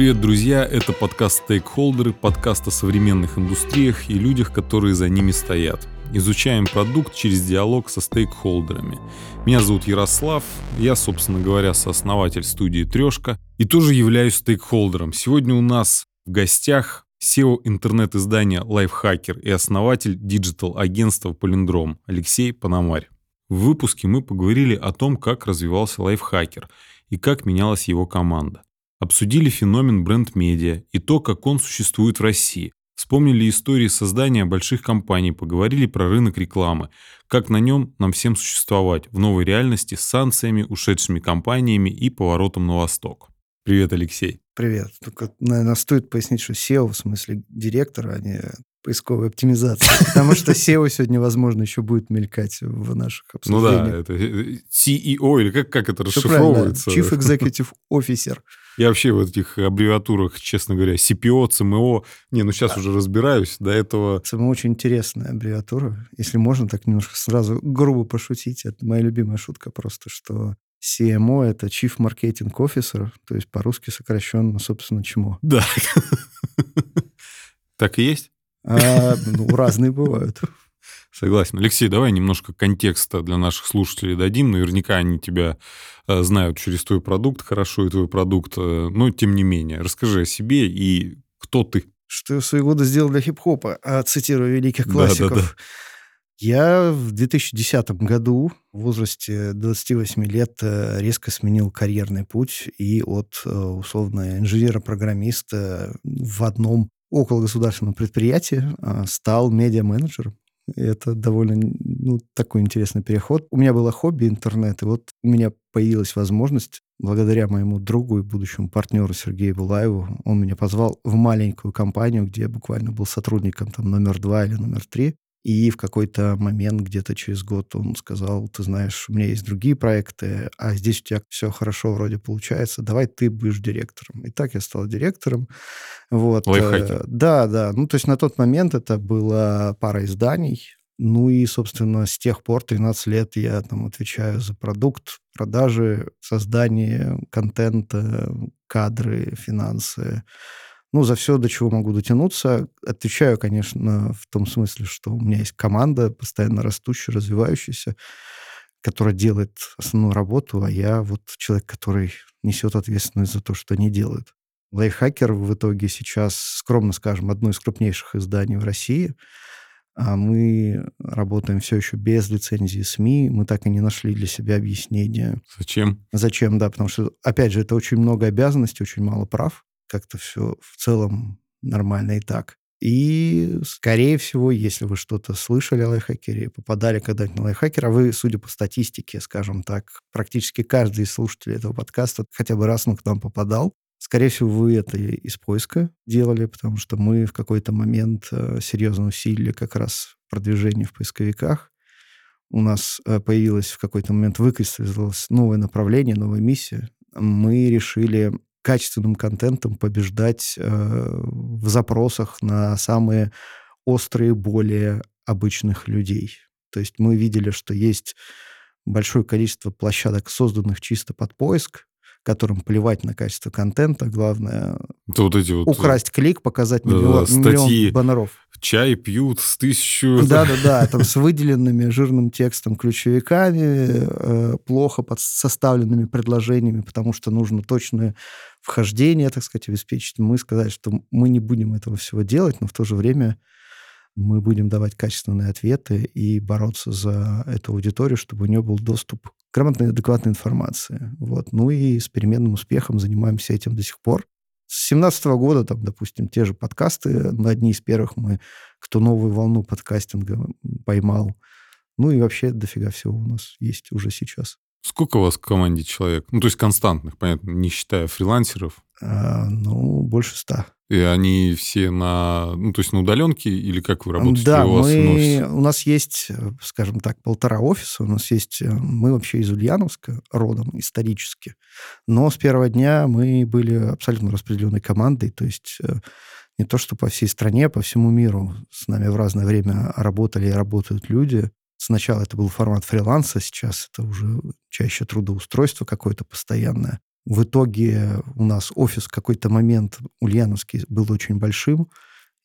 Привет, друзья! Это подкаст «Стейкхолдеры», подкаст о современных индустриях и людях, которые за ними стоят. Изучаем продукт через диалог со стейкхолдерами. Меня зовут Ярослав, я, собственно говоря, сооснователь студии «Трешка» и тоже являюсь стейкхолдером. Сегодня у нас в гостях CEO интернет-издания «Лайфхакер» и основатель digital-агентства «Палиндром» Алексей Пономарь. В выпуске мы поговорили о том, как развивался лайфхакер и как менялась его команда. Обсудили феномен бренд-медиа и то, как он существует в России. Вспомнили истории создания больших компаний, поговорили про рынок рекламы, как на нем нам всем существовать в новой реальности с санкциями, ушедшими компаниями и поворотом на восток. Привет, Алексей. Привет. Только, наверное, стоит пояснить, что SEO в смысле директора, а не поисковой оптимизации. Потому что SEO сегодня, возможно, еще будет мелькать в наших обсуждениях. Ну да, это э, CEO, или как, как это расшифровывается? Chief Executive Officer. Я вообще в этих аббревиатурах, честно говоря, CPO, CMO, не, ну сейчас да. уже разбираюсь, до этого... CMO очень интересная аббревиатура. Если можно так немножко сразу грубо пошутить, это моя любимая шутка просто, что CMO — это Chief Marketing Officer, то есть по-русски сокращенно, собственно, чему. Да. Так и есть? А, ну, разные бывают. Согласен. Алексей, давай немножко контекста для наших слушателей дадим. Наверняка они тебя э, знают через твой продукт, хорошо и твой продукт, э, но тем не менее. Расскажи о себе и кто ты. Что я в свои годы сделал для хип-хопа, а, цитирую великих классиков. Да, да, да. Я в 2010 году в возрасте 28 лет э, резко сменил карьерный путь и от условно инженера-программиста в одном около государственного предприятия а, стал медиа-менеджером. Это довольно ну, такой интересный переход. У меня было хобби интернет, и вот у меня появилась возможность, благодаря моему другу и будущему партнеру Сергею Булаеву, он меня позвал в маленькую компанию, где я буквально был сотрудником там номер два или номер три. И в какой-то момент, где-то через год, он сказал, ты знаешь, у меня есть другие проекты, а здесь у тебя все хорошо вроде получается, давай ты будешь директором. И так я стал директором. Вот. Лайфхаки. Э, да, да. Ну, то есть на тот момент это была пара изданий, ну и, собственно, с тех пор 13 лет я там отвечаю за продукт, продажи, создание контента, кадры, финансы ну, за все, до чего могу дотянуться. Отвечаю, конечно, в том смысле, что у меня есть команда, постоянно растущая, развивающаяся, которая делает основную работу, а я вот человек, который несет ответственность за то, что они делают. Лайфхакер в итоге сейчас, скромно скажем, одно из крупнейших изданий в России. А мы работаем все еще без лицензии СМИ. Мы так и не нашли для себя объяснения. Зачем? Зачем, да, потому что, опять же, это очень много обязанностей, очень мало прав как-то все в целом нормально и так. И, скорее всего, если вы что-то слышали о лайфхакере, попадали когда-нибудь на лайфхакер, а вы, судя по статистике, скажем так, практически каждый из слушателей этого подкаста хотя бы раз он к нам попадал, скорее всего, вы это из поиска делали, потому что мы в какой-то момент э, серьезно усилили как раз продвижение в поисковиках. У нас э, появилось в какой-то момент, выкристаллизовалось новое направление, новая миссия. Мы решили качественным контентом побеждать э, в запросах на самые острые боли обычных людей. То есть мы видели, что есть большое количество площадок, созданных чисто под поиск, которым плевать на качество контента, главное Это вот эти вот э, украсть клик, показать миллион, да, миллион баннеров. Чай пьют с тысячу... Да-да-да, там с выделенными жирным текстом ключевиками, э, плохо под составленными предложениями, потому что нужно точное вхождение, так сказать, обеспечить. Мы сказали, что мы не будем этого всего делать, но в то же время мы будем давать качественные ответы и бороться за эту аудиторию, чтобы у нее был доступ грамотной и адекватной информации. Вот. Ну и с переменным успехом занимаемся этим до сих пор. С 2017 года, там, допустим, те же подкасты, на одни из первых мы, кто новую волну подкастинга поймал. Ну и вообще дофига всего у нас есть уже сейчас. Сколько у вас в команде человек? Ну, то есть константных, понятно, не считая фрилансеров. А, ну, больше ста. И они все на, ну, то есть на удаленке или как вы работаете? Да, у, вас мы, у нас есть, скажем так, полтора офиса. У нас есть, э, мы вообще из Ульяновска родом исторически. Но с первого дня мы были абсолютно распределенной командой. То есть э, не то что по всей стране, а по всему миру. С нами в разное время работали и работают люди. Сначала это был формат фриланса, сейчас это уже чаще трудоустройство какое-то постоянное. В итоге у нас офис в какой-то момент ульяновский был очень большим,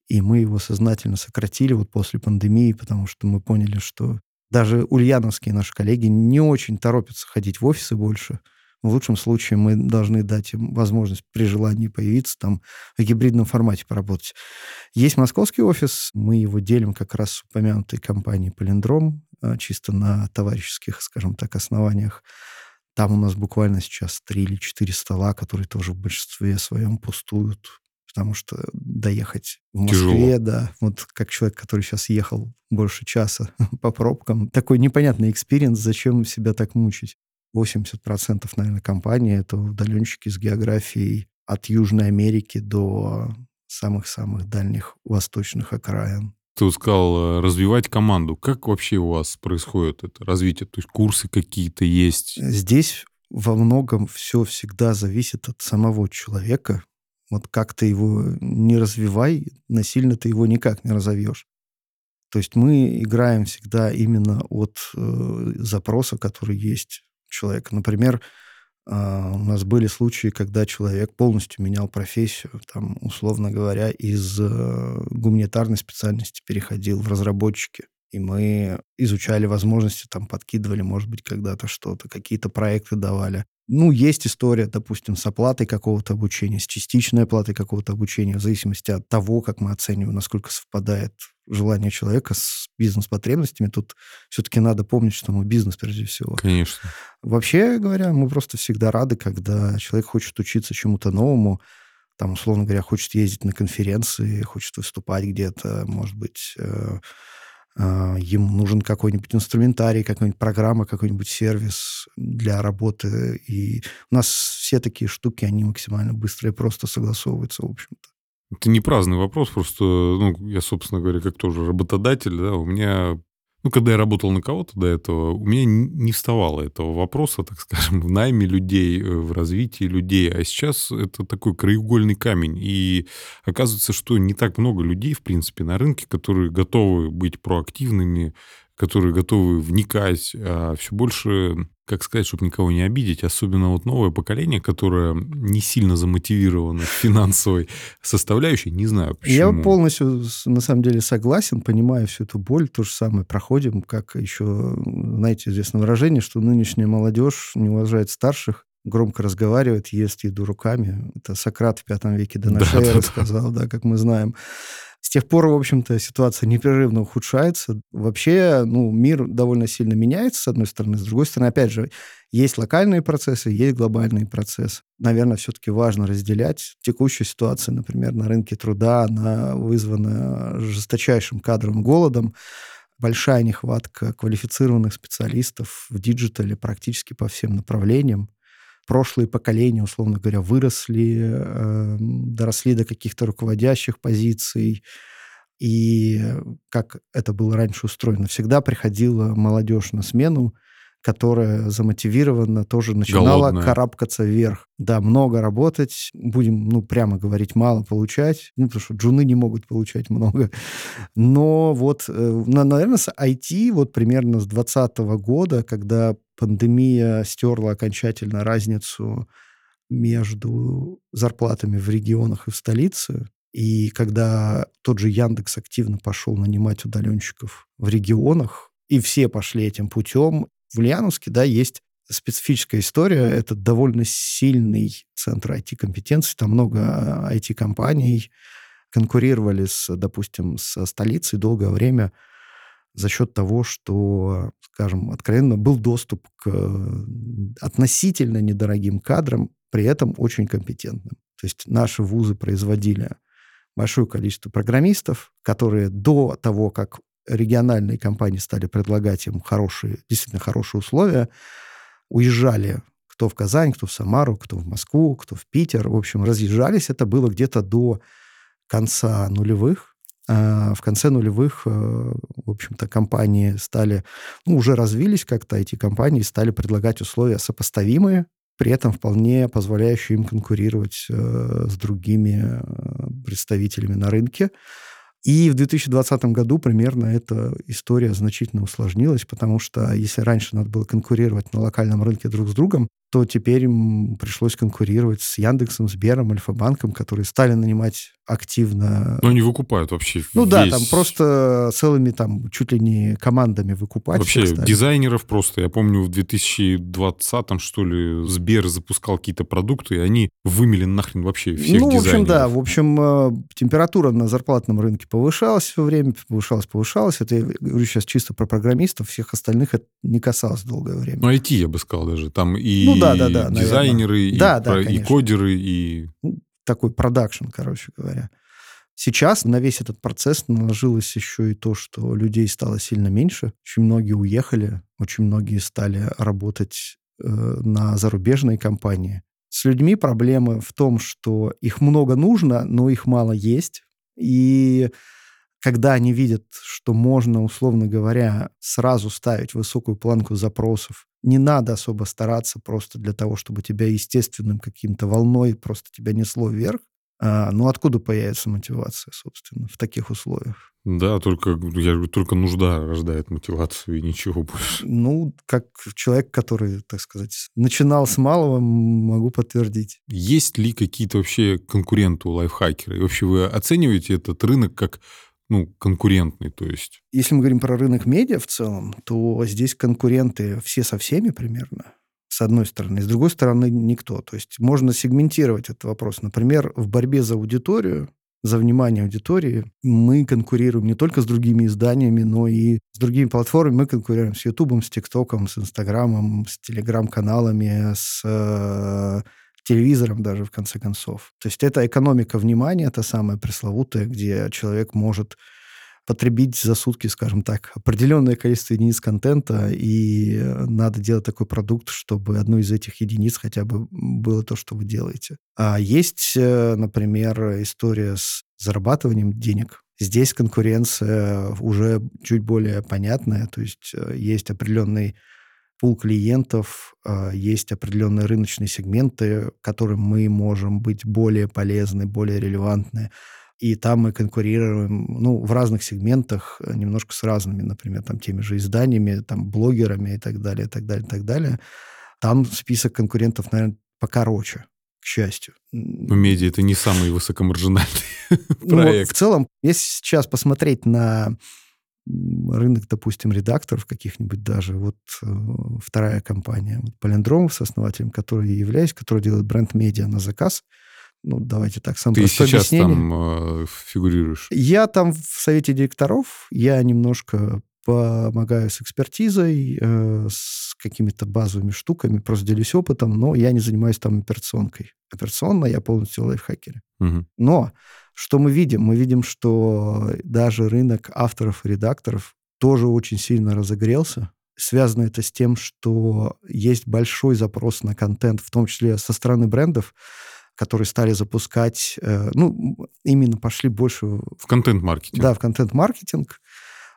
и мы его сознательно сократили вот после пандемии, потому что мы поняли, что даже ульяновские наши коллеги не очень торопятся ходить в офисы больше. В лучшем случае мы должны дать им возможность при желании появиться там в гибридном формате поработать. Есть московский офис, мы его делим как раз с упомянутой компанией «Палиндром», а, чисто на товарищеских, скажем так, основаниях. Там у нас буквально сейчас три или четыре стола, которые тоже в большинстве своем пустуют потому что доехать в Москве, Тяжело. да, вот как человек, который сейчас ехал больше часа по пробкам, такой непонятный experience, зачем себя так мучить. 80% наверное, компании — это удаленщики с географией от Южной Америки до самых-самых дальних восточных окраин. Ты сказал э, развивать команду. Как вообще у вас происходит это развитие? То есть курсы какие-то есть? Здесь во многом все всегда зависит от самого человека. Вот как ты его не развивай, насильно ты его никак не разовьешь. То есть мы играем всегда именно от э, запроса, который есть у человека. Например, э, у нас были случаи, когда человек полностью менял профессию, там, условно говоря, из э, гуманитарной специальности переходил в разработчики. И мы изучали возможности, там, подкидывали, может быть, когда-то что-то, какие-то проекты давали. Ну, есть история, допустим, с оплатой какого-то обучения, с частичной оплатой какого-то обучения, в зависимости от того, как мы оцениваем, насколько совпадает желание человека с бизнес-потребностями. Тут все-таки надо помнить, что мы бизнес прежде всего. Конечно. Вообще говоря, мы просто всегда рады, когда человек хочет учиться чему-то новому, там, условно говоря, хочет ездить на конференции, хочет выступать где-то, может быть, э, а, ему нужен какой-нибудь инструментарий, какая-нибудь программа, какой-нибудь сервис для работы. И у нас все такие штуки, они максимально быстро и просто согласовываются, в общем-то. Это не праздный вопрос, просто, ну, я, собственно говоря, как тоже работодатель, да, у меня ну, когда я работал на кого-то до этого, у меня не вставало этого вопроса, так скажем, в найме людей, э, в развитии людей. А сейчас это такой краеугольный камень. И оказывается, что не так много людей, в принципе, на рынке, которые готовы быть проактивными, которые готовы вникать, а все больше, как сказать, чтобы никого не обидеть, особенно вот новое поколение, которое не сильно замотивировано финансовой составляющей, не знаю почему. Я полностью, на самом деле, согласен, понимаю всю эту боль, то же самое проходим, как еще, знаете, известное выражение, что нынешняя молодежь не уважает старших, громко разговаривает, ест еду руками. Это Сократ в пятом веке до нашей да, эры да, сказал, да, как мы знаем. С тех пор, в общем-то, ситуация непрерывно ухудшается. Вообще, ну, мир довольно сильно меняется, с одной стороны. С другой стороны, опять же, есть локальные процессы, есть глобальные процессы. Наверное, все-таки важно разделять. Текущая ситуация, например, на рынке труда, она вызвана жесточайшим кадровым голодом. Большая нехватка квалифицированных специалистов в диджитале практически по всем направлениям прошлые поколения, условно говоря, выросли, э, доросли до каких-то руководящих позиций. И как это было раньше устроено, всегда приходила молодежь на смену, которая замотивирована тоже начинала Голодная. карабкаться вверх. Да, много работать, будем, ну, прямо говорить, мало получать, ну, потому что джуны не могут получать много. Но вот, э, наверное, с IT вот примерно с 2020 года, когда пандемия стерла окончательно разницу между зарплатами в регионах и в столице, и когда тот же Яндекс активно пошел нанимать удаленщиков в регионах, и все пошли этим путем, в Ульяновске, да, есть специфическая история. Это довольно сильный центр IT-компетенций. Там много IT-компаний конкурировали, с, допустим, со столицей долгое время за счет того, что, скажем, откровенно был доступ к относительно недорогим кадрам, при этом очень компетентным. То есть наши вузы производили большое количество программистов, которые до того, как региональные компании стали предлагать им хорошие, действительно хорошие условия, уезжали кто в Казань, кто в Самару, кто в Москву, кто в Питер. В общем, разъезжались. Это было где-то до конца нулевых. А в конце нулевых, э, в общем-то, компании стали, ну, уже развились как-то, эти компании стали предлагать условия сопоставимые, при этом вполне позволяющие им конкурировать э, с другими представителями на рынке. И в 2020 году примерно эта история значительно усложнилась, потому что если раньше надо было конкурировать на локальном рынке друг с другом, то теперь им пришлось конкурировать с Яндексом, Сбером, Альфа-банком, которые стали нанимать активно. Но они выкупают вообще Ну весь... да, там просто целыми там чуть ли не командами выкупать. Вообще дизайнеров просто. Я помню, в 2020 что ли, Сбер запускал какие-то продукты, и они вымели нахрен вообще всех Ну, в общем, дизайнеров. да. В общем, э, температура на зарплатном рынке повышалась все время, повышалась, повышалась. Это я говорю сейчас чисто про программистов, всех остальных это не касалось долгое время. Ну, IT, я бы сказал даже. Там и Ну да, да, да, дизайнеры, и, Да, да, про- и кодеры, и... такой продакшн, короче говоря. Сейчас на весь этот процесс наложилось еще и то, что людей стало сильно меньше. Очень многие уехали, очень многие стали работать э, на зарубежные компании. С людьми проблема в том, что их много нужно, но их мало есть. И когда они видят, что можно, условно говоря, сразу ставить высокую планку запросов, не надо особо стараться просто для того, чтобы тебя естественным каким-то волной просто тебя несло вверх. А, ну, откуда появится мотивация, собственно, в таких условиях? Да, только, я говорю, только нужда рождает мотивацию и ничего больше. Ну, как человек, который, так сказать, начинал с малого, могу подтвердить. Есть ли какие-то вообще конкуренты у лайфхакера? И вообще вы оцениваете этот рынок как ну, конкурентный, то есть? Если мы говорим про рынок медиа в целом, то здесь конкуренты все со всеми примерно, с одной стороны. С другой стороны, никто. То есть можно сегментировать этот вопрос. Например, в борьбе за аудиторию, за внимание аудитории, мы конкурируем не только с другими изданиями, но и с другими платформами. Мы конкурируем с Ютубом, с ТикТоком, с Инстаграмом, с Телеграм-каналами, с э, телевизором даже, в конце концов. То есть это экономика внимания, та самая пресловутая, где человек может потребить за сутки, скажем так, определенное количество единиц контента, и надо делать такой продукт, чтобы одной из этих единиц хотя бы было то, что вы делаете. А есть, э, например, история с зарабатыванием денег. Здесь конкуренция уже чуть более понятная, то есть э, есть определенный пул клиентов, э, есть определенные рыночные сегменты, которым мы можем быть более полезны, более релевантны. И там мы конкурируем, ну, в разных сегментах, э, немножко с разными, например, там, теми же изданиями, там, блогерами и так далее, и так далее, и так далее. Там список конкурентов, наверное, покороче, к счастью. Ну, медиа — это не самый высокомаржинальный Ну, вот проект. в целом, если сейчас посмотреть на рынок, допустим, редакторов каких-нибудь даже, вот э, вторая компания, вот Полиндром с основателем, который я являюсь, который делает бренд-медиа на заказ, ну, давайте так, самое Ты сейчас объяснение. там э, фигурируешь. Я там в совете директоров, я немножко помогаю с экспертизой, э, с какими-то базовыми штуками, просто делюсь опытом, но я не занимаюсь там операционкой. Операционно я полностью в лайфхакере. Мгм. Но что мы видим? Мы видим, что даже рынок авторов и редакторов тоже очень сильно разогрелся. Связано это с тем, что есть большой запрос на контент, в том числе со стороны брендов, которые стали запускать, э, ну, именно пошли больше В контент-маркетинг. да, в контент-маркетинг.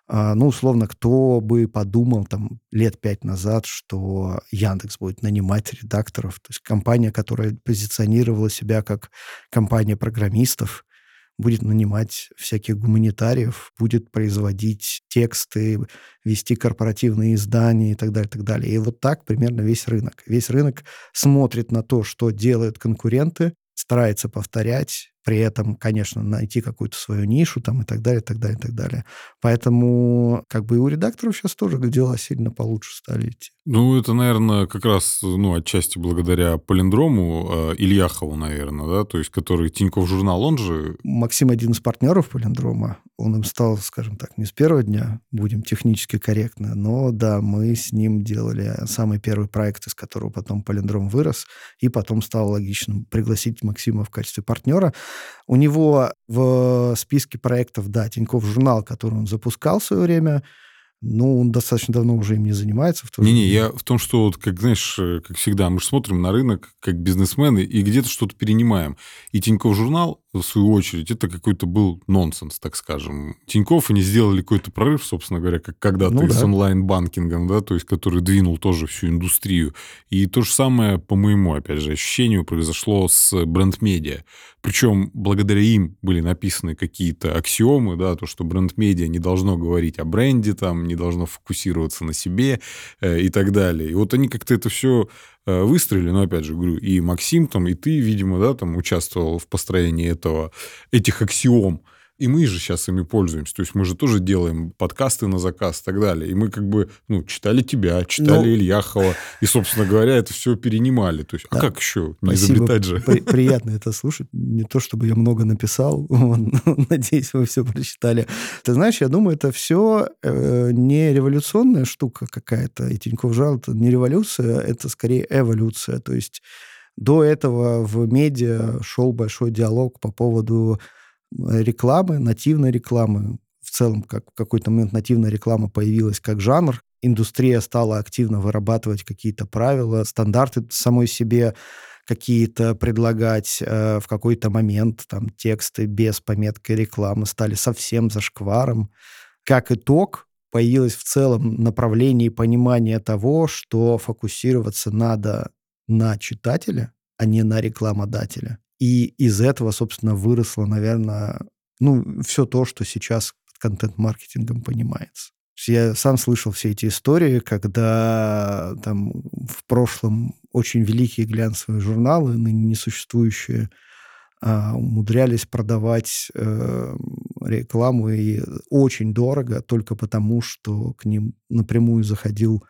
А, Ну, условно, кто бы подумал там лет пять назад, что Яндекс будет нанимать редакторов. То есть компания, которая позиционировала себя как компания программистов, будет нанимать всяких гуманитариев, будет производить тексты, вести корпоративные издания и так далее, так далее. И вот так примерно весь рынок. Весь рынок смотрит на то, что делают конкуренты, старается повторять, при этом, конечно, найти какую-то свою нишу там и так далее, и так далее, и так далее. Поэтому как бы и у редакторов сейчас тоже дела сильно получше стали идти. Ну, это, наверное, как раз, ну, отчасти благодаря Полиндрому, э, Ильяхову, наверное, да, то есть, который Тиньков журнал, он же... Максим один из партнеров Полиндрома. Он им стал, скажем так, не с первого дня, будем технически корректно, но да, мы с ним делали самый первый проект, из которого потом Полиндром вырос, и потом стало логичным пригласить Максима в качестве партнера. У него в списке проектов, да, Тиньков журнал, который он запускал в свое время, Ну, он достаточно давно уже им не занимается. Не-не, я в том, что, вот, как знаешь, э, как всегда, мы же смотрим на рынок как бизнесмены и где-то что-то перенимаем. И Тинькофф журнал, в свою очередь, это какой-то был нонсенс, так скажем. Тинькофф они сделали какой-то прорыв, собственно говоря, как когда-то ну, да. с онлайн-банкингом, да, то есть который двинул тоже всю индустрию. И то же самое, по моему, опять же, ощущению, произошло с бренд-медиа. Причем благодаря им были написаны какие-то аксиомы, да, то, что бренд-медиа не должно говорить о бренде, там, не должно фокусироваться на себе э, и так далее. И вот они как-то это все выстроили, но опять же говорю, и Максим там, и ты, видимо, да, там участвовал в построении этого, этих аксиом. И мы же сейчас ими пользуемся. То есть мы же тоже делаем подкасты на заказ и так далее. И мы как бы ну, читали тебя, читали ну, Ильяхова. И, собственно говоря, это все перенимали. То есть, а да. а как еще? Не Спасибо. изобретать же. При, приятно это слушать. Не то, чтобы я много написал. Надеюсь, вы все прочитали. Ты знаешь, я думаю, это все э, не революционная штука какая-то. И Тинькофф Жал это не революция, это скорее эволюция. То есть до этого в медиа шел большой диалог по поводу рекламы, нативной рекламы. В целом, как в какой-то момент нативная реклама появилась как жанр. Индустрия стала активно вырабатывать какие-то правила, стандарты самой себе какие-то предлагать э, в какой-то момент. Там тексты без пометки рекламы стали совсем зашкваром. Как итог, появилось в целом направление понимания того, что фокусироваться надо на читателя, а не на рекламодателя. И из этого, собственно, выросло, наверное, ну, все то, что сейчас контент-маркетингом понимается. Я сам слышал все эти истории, когда там в прошлом очень великие глянцевые журналы, ныне несуществующие, а, умудрялись продавать э, рекламу и очень дорого только потому, что к ним напрямую заходил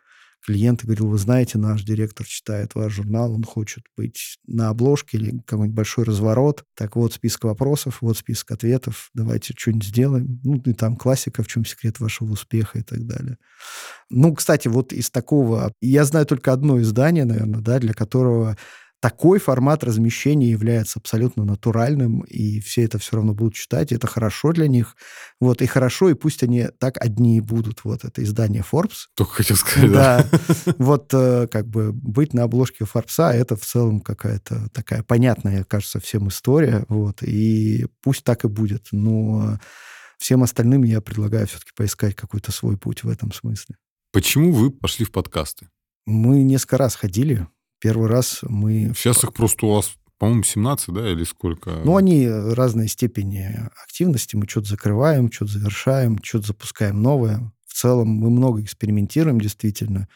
клиент говорил, вы знаете, наш директор читает ваш журнал, он хочет быть на обложке или какой-нибудь большой разворот. Так вот список вопросов, вот список ответов, давайте что-нибудь сделаем. Ну, и там классика, в чем секрет вашего успеха и так далее. Ну, кстати, вот из такого... Я знаю только одно издание, наверное, да, для которого такой формат размещения является абсолютно натуральным, и все это все равно будут читать, и это хорошо для них. Вот, и хорошо, и пусть они так одни и будут. Вот, это издание Forbes. Только хотел сказать, да. да. Вот, э, как бы, быть на обложке Forbes, это в целом какая-то такая понятная, кажется, всем история, вот, и пусть так и будет. Но всем остальным я предлагаю все-таки поискать какой-то свой путь в этом смысле. Почему вы пошли в подкасты? Мы несколько раз ходили Первый раз мы... Сейчас их просто у вас, по-моему, 17, да, или сколько? Ну, они разной степени активности. Мы что-то закрываем, что-то завершаем, что-то запускаем новое. В целом мы много экспериментируем, действительно.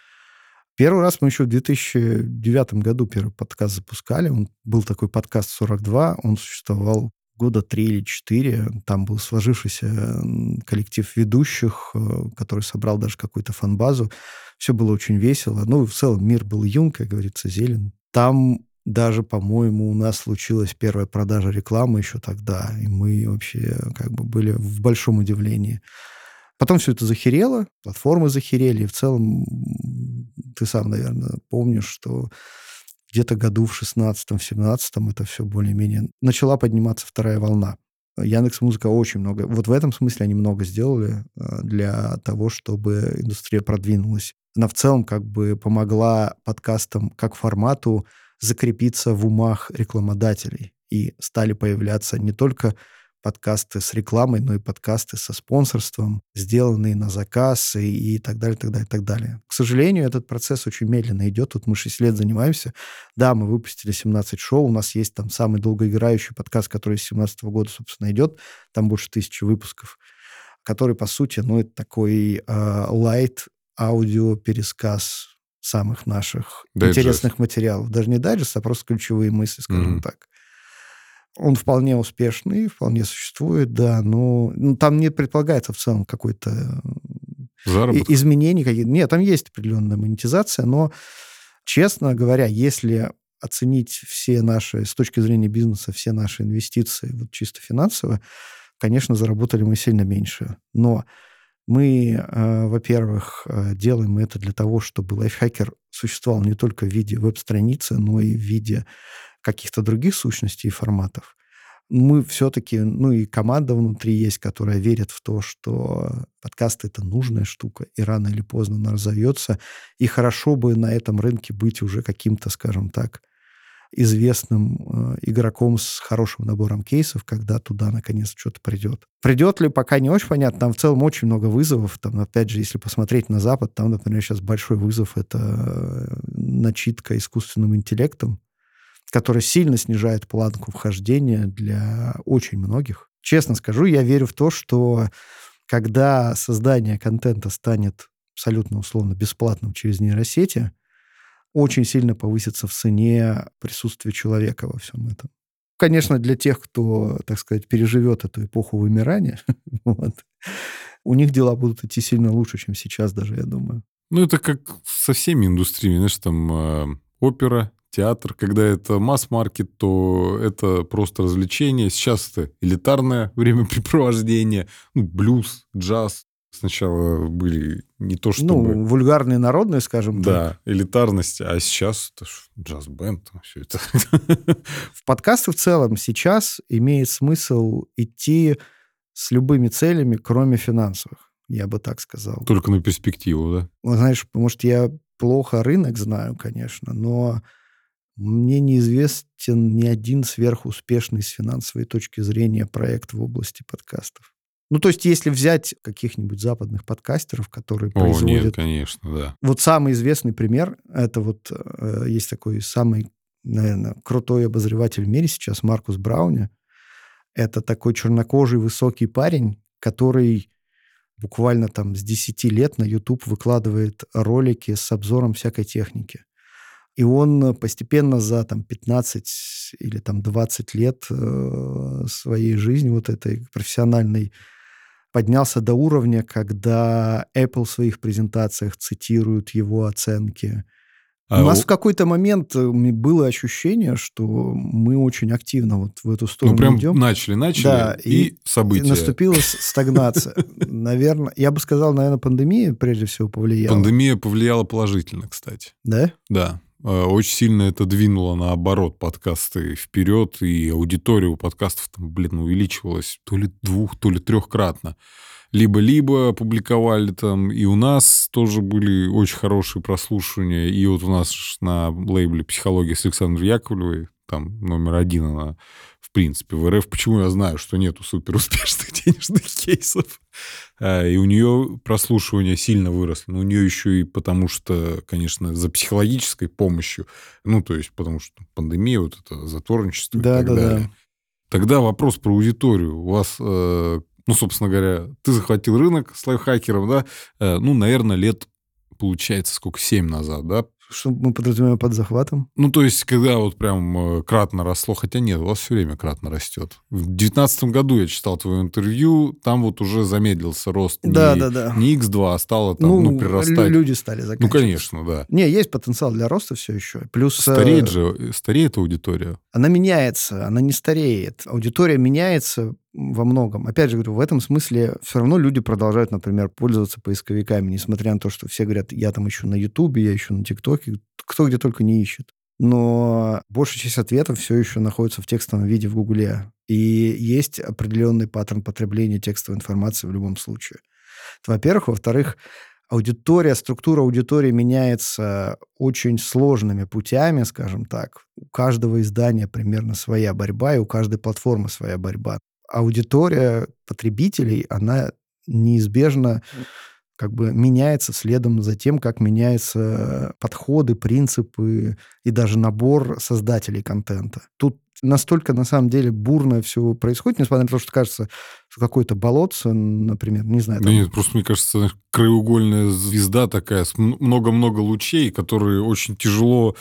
Первый раз мы еще в 2009 году первый подкаст запускали. Он был такой подкаст 42. Он существовал года три или четыре. Там был сложившийся коллектив ведущих, э, который собрал даже какую-то фан-базу. Все было очень весело. Ну, в целом мир был юн, как говорится, зелен. Там даже, по-моему, у нас случилась первая продажа рекламы еще тогда, и мы вообще как бы были в большом удивлении. Потом все это захерело, платформы захерели, и в целом ты сам, наверное, помнишь, что где-то году в 16-17 это все более-менее начала подниматься вторая волна. Яндекс Музыка очень много. Вот в этом смысле они много сделали а, для того, чтобы индустрия продвинулась. Она в целом как бы помогла подкастам как формату закрепиться в умах рекламодателей. И стали появляться не только подкасты с рекламой, но и подкасты со спонсорством, сделанные на заказ и, и так далее, так далее, так далее. К сожалению, этот процесс очень медленно идет. Тут мы 6 лет занимаемся. Да, мы выпустили 17 шоу. У нас есть там самый долгоиграющий подкаст, который с 17 года, собственно, идет. Там больше тысячи выпусков который, по сути, ну, это такой э, лайт аудио пересказ самых наших Дайджест. интересных материалов. Даже не дайджест, а просто ключевые мысли, скажем mm-hmm. так. Он вполне успешный, вполне существует, да, но ну, там не предполагается в целом какой-то Заработок. изменений. Какие Нет, там есть определенная монетизация, но, честно говоря, если оценить все наши, с точки зрения бизнеса, все наши инвестиции, вот чисто финансово, конечно, заработали мы сильно меньше. Но мы, э, во-первых, э, делаем это для того, чтобы лайфхакер существовал не только в виде веб-страницы, но и в виде каких-то других сущностей и форматов. мы все-таки, ну и команда внутри есть, которая верит в то, что подкаст — это нужная штука, и рано или поздно она разовьется, и хорошо бы на этом рынке быть уже каким-то, скажем так, известным э, игроком с хорошим набором кейсов, когда туда наконец что-то придет. Придет ли, пока не очень понятно. Там в целом очень много вызовов. Там, опять же, если посмотреть на Запад, там, например, сейчас большой вызов — это э, начитка искусственным интеллектом, который сильно снижает планку вхождения для очень многих. Честно скажу, я верю в то, что когда создание контента станет абсолютно условно бесплатным через нейросети, очень сильно повысится в цене присутствие человека во всем этом. Конечно, для тех, кто, так сказать, переживет эту эпоху вымирания, вот, у них дела будут идти сильно лучше, чем сейчас даже, я думаю. Ну, это как со всеми индустриями, знаешь, там э, опера, театр. Когда это масс-маркет, то это просто развлечение. Сейчас это элитарное времяпрепровождение. Ну, блюз, джаз, Сначала были не то чтобы... Ну, вульгарные народные, скажем да, так. Да, элитарность. А сейчас это джаз-бенд, все это. В подкасты в целом сейчас имеет смысл идти с любыми целями, кроме финансовых, я бы так сказал. Только на перспективу, да? Ну, знаешь, может, я плохо рынок знаю, конечно, но мне неизвестен ни один сверхуспешный с финансовой точки зрения проект в области подкастов. Ну, то есть, если взять каких-нибудь западных подкастеров, которые О, производят... нет, конечно, да. Вот самый известный пример, это вот э, есть такой самый, наверное, крутой обозреватель в мире сейчас, Маркус Брауни. Это такой чернокожий высокий парень, который буквально там с 10 лет на YouTube выкладывает ролики с обзором всякой техники. И он постепенно за там, 15 или там, 20 лет э, своей жизни, вот этой профессиональной, поднялся до уровня, когда Apple в своих презентациях цитирует его оценки. А у нас у... в какой-то момент э, было ощущение, что мы очень активно вот в эту сторону ну, прям идем. начали, начали, да, и, и события. наступила стагнация. Наверное, я бы сказал, наверное, пандемия прежде всего повлияла. Пандемия повлияла положительно, кстати. Да? Да. Э, очень сильно это двинуло наоборот подкасты вперед, и аудитория у подкастов, там, блин, увеличивалась то ли двух, то ли трехкратно. Либо-либо публиковали там, и у нас тоже были очень хорошие прослушивания, и вот у нас на лейбле «Психология» с Александрой Яковлевой, там номер один она принципе, в РФ. Почему я знаю, что нету суперуспешных денежных кейсов? А, и у нее прослушивание сильно выросло. Но у нее еще и потому что, конечно, за психологической помощью, ну, то есть потому что пандемия, вот это затворничество да, и так да, далее. Да. Тогда вопрос про аудиторию. У вас, э, ну, собственно говоря, ты захватил рынок с лайфхакером, да, э, ну, наверное, лет получается, сколько, семь назад, да, что мы подразумеваем под захватом? Ну, то есть, когда вот прям э, кратно росло, хотя нет, у вас все время кратно растет. В девятнадцатом году я читал твое интервью, там вот уже замедлился рост да, не, да, да. не X2, а стало там, ну, ну прирастать. люди стали заканчивать. Ну, конечно, да. Не, есть потенциал для роста все еще. Плюс... Стареет э, же, стареет аудитория. Она меняется, она не стареет. Аудитория меняется во многом. Опять же говорю, в этом смысле все равно люди продолжают, например, пользоваться поисковиками, несмотря на то, что все говорят, я там ищу на Ютубе, я ищу на ТикТоке, кто где только не ищет. Но большая часть ответов все еще находится в текстовом виде в Гугле. И есть определенный паттерн потребления текстовой информации в любом случае. Это, во-первых. Во-вторых, аудитория, структура аудитории меняется очень сложными путями, скажем так. У каждого издания примерно своя борьба, и у каждой платформы своя борьба аудитория потребителей, она неизбежно как бы меняется следом за тем, как меняются подходы, принципы и даже набор создателей контента. Тут настолько, на самом деле, бурно все происходит, несмотря на то, что кажется, что какое-то болотце, например, не знаю. Да там... нет, просто, мне кажется, краеугольная звезда такая, с много-много лучей, которые очень тяжело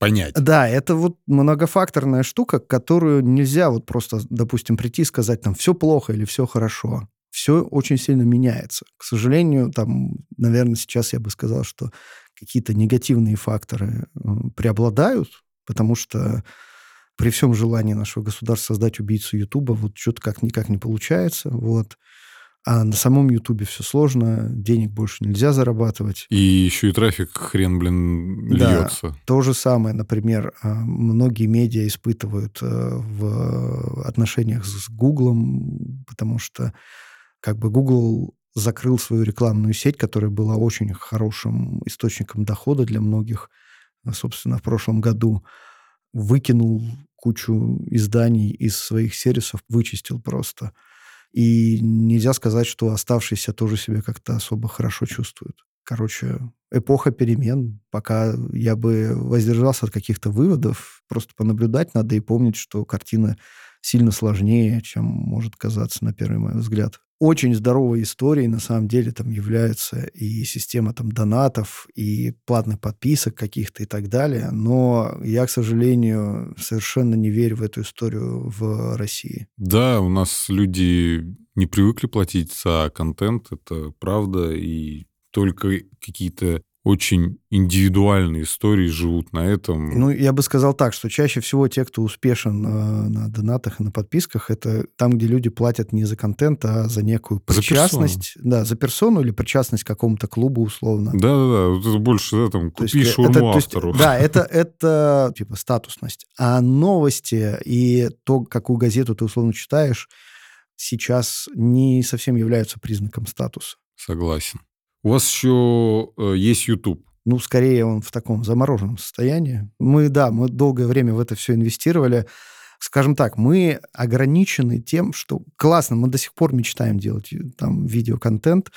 понять. Да, это вот многофакторная штука, которую нельзя вот просто, допустим, прийти и сказать там все плохо или все хорошо. Все очень сильно меняется. К сожалению, там, наверное, сейчас я бы сказал, что какие-то негативные факторы преобладают, потому что при всем желании нашего государства создать убийцу Ютуба, вот что-то как никак не получается. Вот. А на самом Ютубе все сложно, денег больше нельзя зарабатывать. И еще и трафик хрен, блин, льется. Да, то же самое, например, а, многие медиа испытывают э, в отношениях с Гуглом, потому что как бы Google закрыл свою рекламную сеть, которая была очень хорошим источником дохода для многих, собственно, в прошлом году, выкинул кучу изданий из своих сервисов, вычистил просто. И нельзя сказать, что оставшиеся тоже себя как-то особо хорошо чувствуют. Короче, эпоха перемен. Пока я бы воздержался от каких-то выводов, просто понаблюдать надо и помнить, что картина сильно сложнее, чем может казаться на первый мой взгляд очень здоровой историей на самом деле там является и система там донатов, и платных подписок каких-то и так далее. Но я, к сожалению, совершенно не верю в эту историю в России. Да, у нас люди не привыкли платить за контент, это правда, и только какие-то очень индивидуальные истории живут на этом. Ну, я бы сказал так, что чаще всего те, кто успешен э, на донатах и на подписках, это там, где люди платят не за контент, а за некую причастность. За да, за персону или причастность к какому-то клубу условно. Да-да-да, вот это больше, да, там, купи есть, шаурму это, автору. Есть, да, это, это типа статусность. А новости и то, какую газету ты условно читаешь, сейчас не совсем являются признаком статуса. Согласен. У вас еще э, есть YouTube. Ну, скорее он в таком замороженном состоянии. Мы, да, мы долгое время в это все инвестировали. Скажем так, мы ограничены тем, что классно, мы до сих пор мечтаем делать э, там видеоконтент,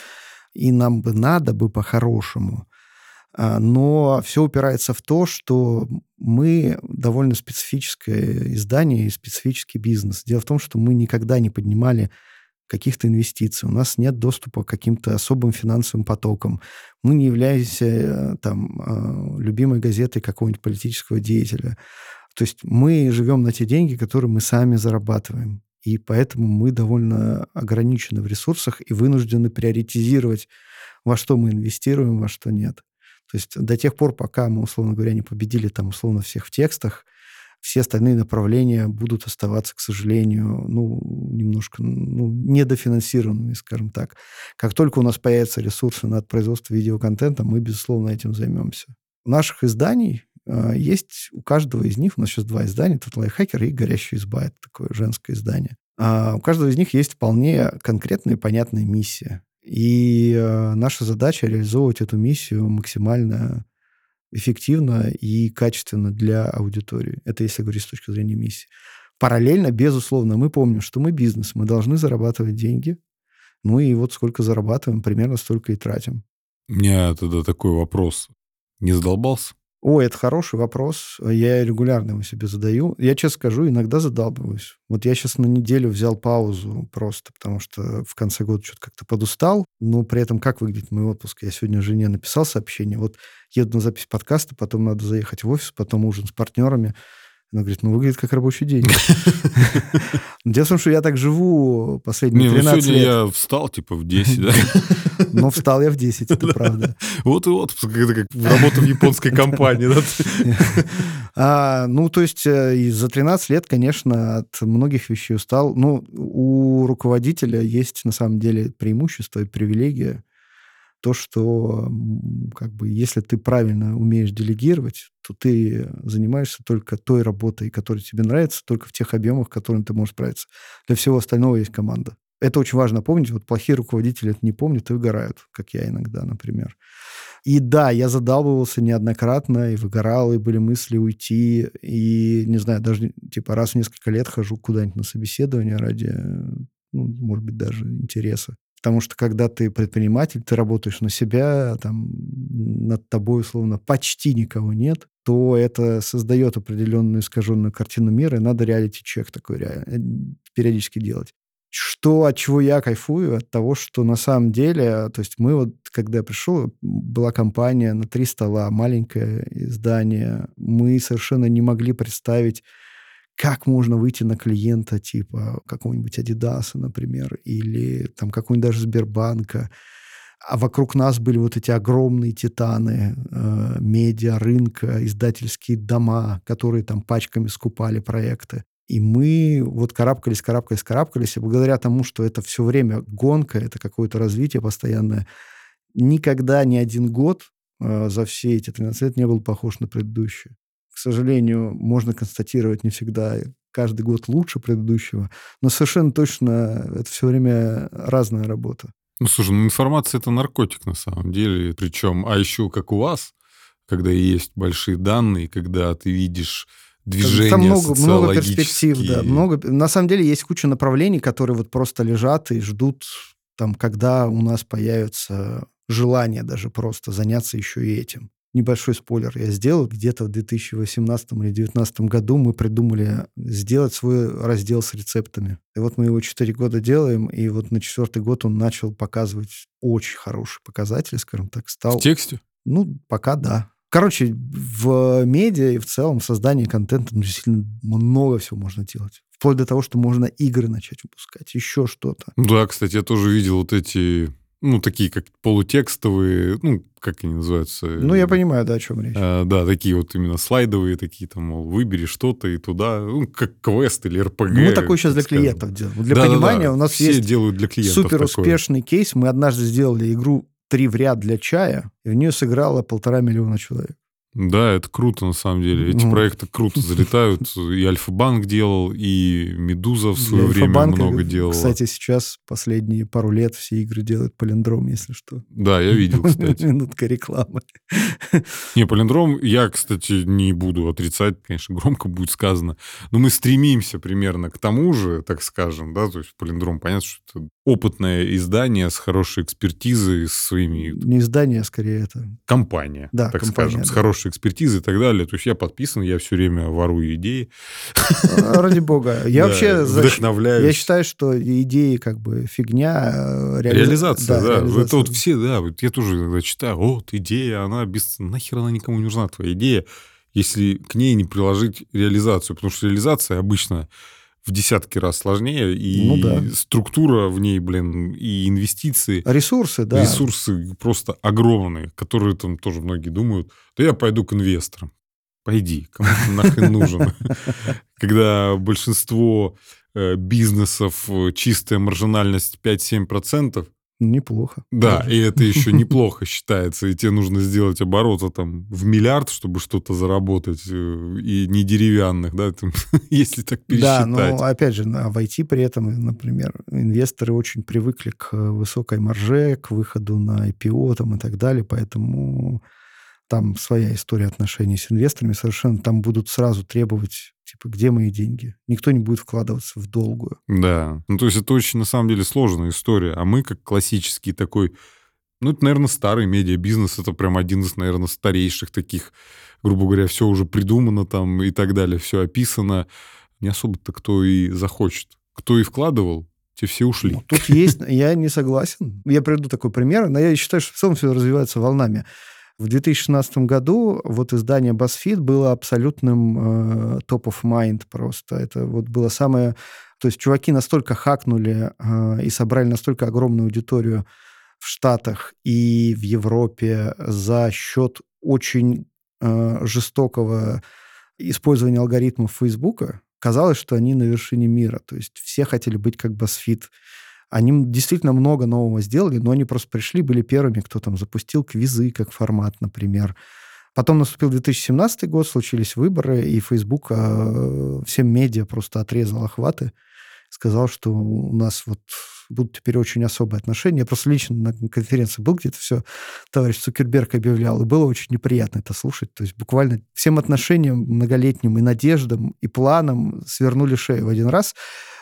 и нам бы надо бы по-хорошему. А, но все упирается в то, что мы довольно специфическое издание и специфический бизнес. Дело в том, что мы никогда не поднимали каких-то инвестиций, у нас нет доступа к каким-то особым финансовым потокам, мы не являемся э, там а, любимой газетой какого-нибудь политического деятеля. То есть мы живем на те деньги, которые мы сами зарабатываем. И поэтому мы довольно ограничены в ресурсах и вынуждены приоритизировать, во что мы инвестируем, во что нет. То есть до тех пор, пока мы, условно говоря, не победили там условно всех в текстах, все остальные направления будут оставаться, к сожалению, ну, немножко ну, недофинансированными, скажем так. Как только у нас появятся ресурсы на производство видеоконтента, мы, безусловно, этим займемся. У наших изданий э, есть у каждого из них, у нас сейчас два издания, тут лайфхакер и горящая изба, это такое женское издание. А у каждого из них есть вполне конкретная и понятная миссия. И э, наша задача реализовывать эту миссию максимально эффективно и качественно для аудитории. Это если говорить с точки зрения миссии. Параллельно, безусловно, мы помним, что мы бизнес, мы должны зарабатывать деньги. Ну и вот сколько зарабатываем, примерно столько и тратим. У меня тогда такой вопрос. Не задолбался? О, это хороший вопрос. Я регулярно его себе задаю. Я, честно скажу, иногда задалбываюсь. Вот я сейчас на неделю взял паузу просто, потому что в конце года что-то как-то подустал. Но при этом как выглядит мой отпуск? Я сегодня жене написал сообщение. Вот еду на запись подкаста, потом надо заехать в офис, потом ужин с партнерами. Она говорит, ну, выглядит как рабочий день. Дело в том, что я так живу последние 13 ну, лет. сегодня я встал, типа, в 10, да? Но встал я в 10, это правда. Вот и вот, это как работа в японской компании. А, ну, то есть э, за 13 лет, конечно, от многих вещей устал. Ну, у руководителя есть, на самом деле, преимущество и привилегия то, что как бы, если ты правильно умеешь делегировать, то ты занимаешься только той работой, которая тебе нравится, только в тех объемах, которым ты можешь справиться. Для всего остального есть команда. Это очень важно помнить. Вот плохие руководители это не помнят и выгорают, как я иногда, например. И да, я задалбывался неоднократно и выгорал, и были мысли уйти. И, не знаю, даже типа раз в несколько лет хожу куда-нибудь на собеседование ради, ну, может быть, даже интереса. Потому что когда ты предприниматель, ты работаешь на себя, там над тобой, условно, почти никого нет, то это создает определенную искаженную картину мира, и надо реалити-чек такой э, периодически делать. Что, от чего я кайфую? От того, что на самом деле, то есть мы вот, когда я пришел, была компания на три стола, маленькое издание, мы совершенно не могли представить, как можно выйти на клиента типа какого-нибудь Adidas, например, или там какого-нибудь даже Сбербанка, а вокруг нас были вот эти огромные титаны э, медиа, рынка, издательские дома, которые там пачками скупали проекты. И мы вот карабкались, карабкались, карабкались, и благодаря тому, что это все время гонка, это какое-то развитие постоянное, никогда ни один год э, за все эти 13 лет не был похож на предыдущий. К сожалению, можно констатировать не всегда каждый год лучше предыдущего, но совершенно точно это все время разная работа. Ну, слушай, ну информация это наркотик на самом деле, причем, а еще как у вас, когда есть большие данные, когда ты видишь движения Там много, много перспектив, да. Много, на самом деле есть куча направлений, которые вот просто лежат и ждут, там, когда у нас появится желание даже просто заняться еще и этим. Небольшой спойлер я сделал. Где-то в 2018 или 2019 году мы придумали сделать свой раздел с рецептами. И вот мы его 4 года делаем, и вот на четвертый год он начал показывать очень хороший показатель, скажем так, стал... В тексте? Ну, пока да. Короче, в медиа и в целом в создании контента ну, действительно много всего можно делать. Вплоть до того, что можно игры начать выпускать, еще что-то. Да, кстати, я тоже видел вот эти ну, такие как полутекстовые, ну, как они называются? Ну, я понимаю, да, о чем речь. А, да, такие вот именно слайдовые, такие там, мол, выбери что-то и туда, ну, как квест или РПГ. Ну, мы такой сейчас для скажем. клиентов делаем. Для да, понимания да, да. у нас Все есть делают для клиентов супер успешный кейс. Мы однажды сделали игру «Три в ряд для чая», и в нее сыграло полтора миллиона человек. Да, это круто на самом деле. Эти ну. проекты круто залетают. И Альфа-банк делал, и Медуза в свое время много делала. Кстати, сейчас последние пару лет все игры делают полиндром, если что. Да, я видел, кстати. Минутка рекламы. Не, полиндром я, кстати, не буду отрицать, конечно, громко будет сказано. Но мы стремимся примерно к тому же, так скажем, да, то есть полиндром, понятно, что это опытное издание с хорошей экспертизой, с своими... Не издание, а скорее это... Компания, да, так компания, скажем, да. с хорошей экспертизой и так далее. То есть я подписан, я все время ворую идеи. А, ради бога. Я вообще... Вдохновляюсь. Я считаю, что идеи как бы фигня. А, реализация, да. Это вот все, да, я тоже читаю, вот идея, она без... Нахер она никому не нужна, твоя идея, если к ней не приложить реализацию. Потому что реализация обычно в десятки раз сложнее, и ну, да. структура в ней, блин, и инвестиции. Ресурсы, да. Ресурсы просто огромные, которые там тоже многие думают, да я пойду к инвесторам. Пойди, кому ты нахрен нужен. Когда большинство э, бизнесов э, чистая маржинальность 5-7%, Неплохо. Да, и это еще неплохо считается. И тебе нужно сделать оборота там в миллиард, чтобы что-то заработать, э, и не деревянных, да, там, если так пересчитать. Да, но опять же, в IT при этом, например, инвесторы очень привыкли к высокой марже, к выходу на IPO там, и так далее, поэтому там своя история отношений с инвесторами совершенно. Там будут сразу требовать, типа, где мои деньги? Никто не будет вкладываться в долгую. Да. Ну, то есть это очень, на самом деле, сложная история. А мы, как классический такой, ну, это, наверное, старый медиабизнес, это прям один из, наверное, старейших таких, грубо говоря, все уже придумано там и так далее, все описано. Не особо-то кто и захочет. Кто и вкладывал, те все ушли. Ну, тут есть, я не согласен. Я приведу такой пример, но я считаю, что в целом все развивается волнами. В 2016 году вот издание BuzzFeed было абсолютным э, top of mind просто. Это вот было самое... То есть чуваки настолько хакнули э, и собрали настолько огромную аудиторию в Штатах и в Европе за счет очень э, жестокого использования алгоритмов Фейсбука. Казалось, что они на вершине мира. То есть все хотели быть как BuzzFeed они действительно много нового сделали, но они просто пришли, были первыми, кто там запустил квизы как формат, например. Потом наступил 2017 год, случились выборы, и Facebook э, всем медиа просто отрезал охваты, сказал, что у нас вот будут теперь очень особые отношения. Я просто лично на конференции был где-то все, товарищ Цукерберг объявлял, и было очень неприятно это слушать. То есть буквально всем отношениям многолетним и надеждам, и планам свернули шею в один раз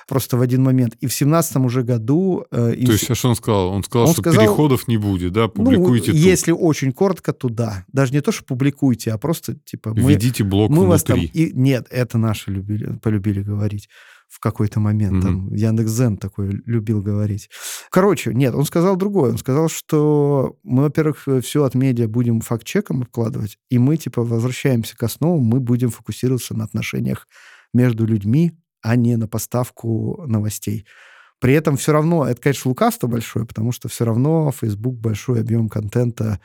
просто в один момент. И в семнадцатом уже году... Э, То есть, а что он сказал? Он сказал, он что сказал, переходов не будет, да? Публикуйте ну, тут. Если очень коротко, то да. Даже не то, что публикуйте, а просто, типа... Мы, Введите блок мы внутри. Вас там, и, нет, это наши любили, полюбили говорить в какой-то момент. Mm-hmm. Там Яндекс.Зен такой любил говорить. Короче, нет, он сказал другое. Он сказал, что мы, во-первых, все от медиа будем факт-чеком обкладывать, и мы, типа, возвращаемся к основам, мы будем фокусироваться на отношениях между людьми, а не на поставку новостей. При этом все равно, это, конечно, лукавство большое, потому что все равно Facebook большой объем контента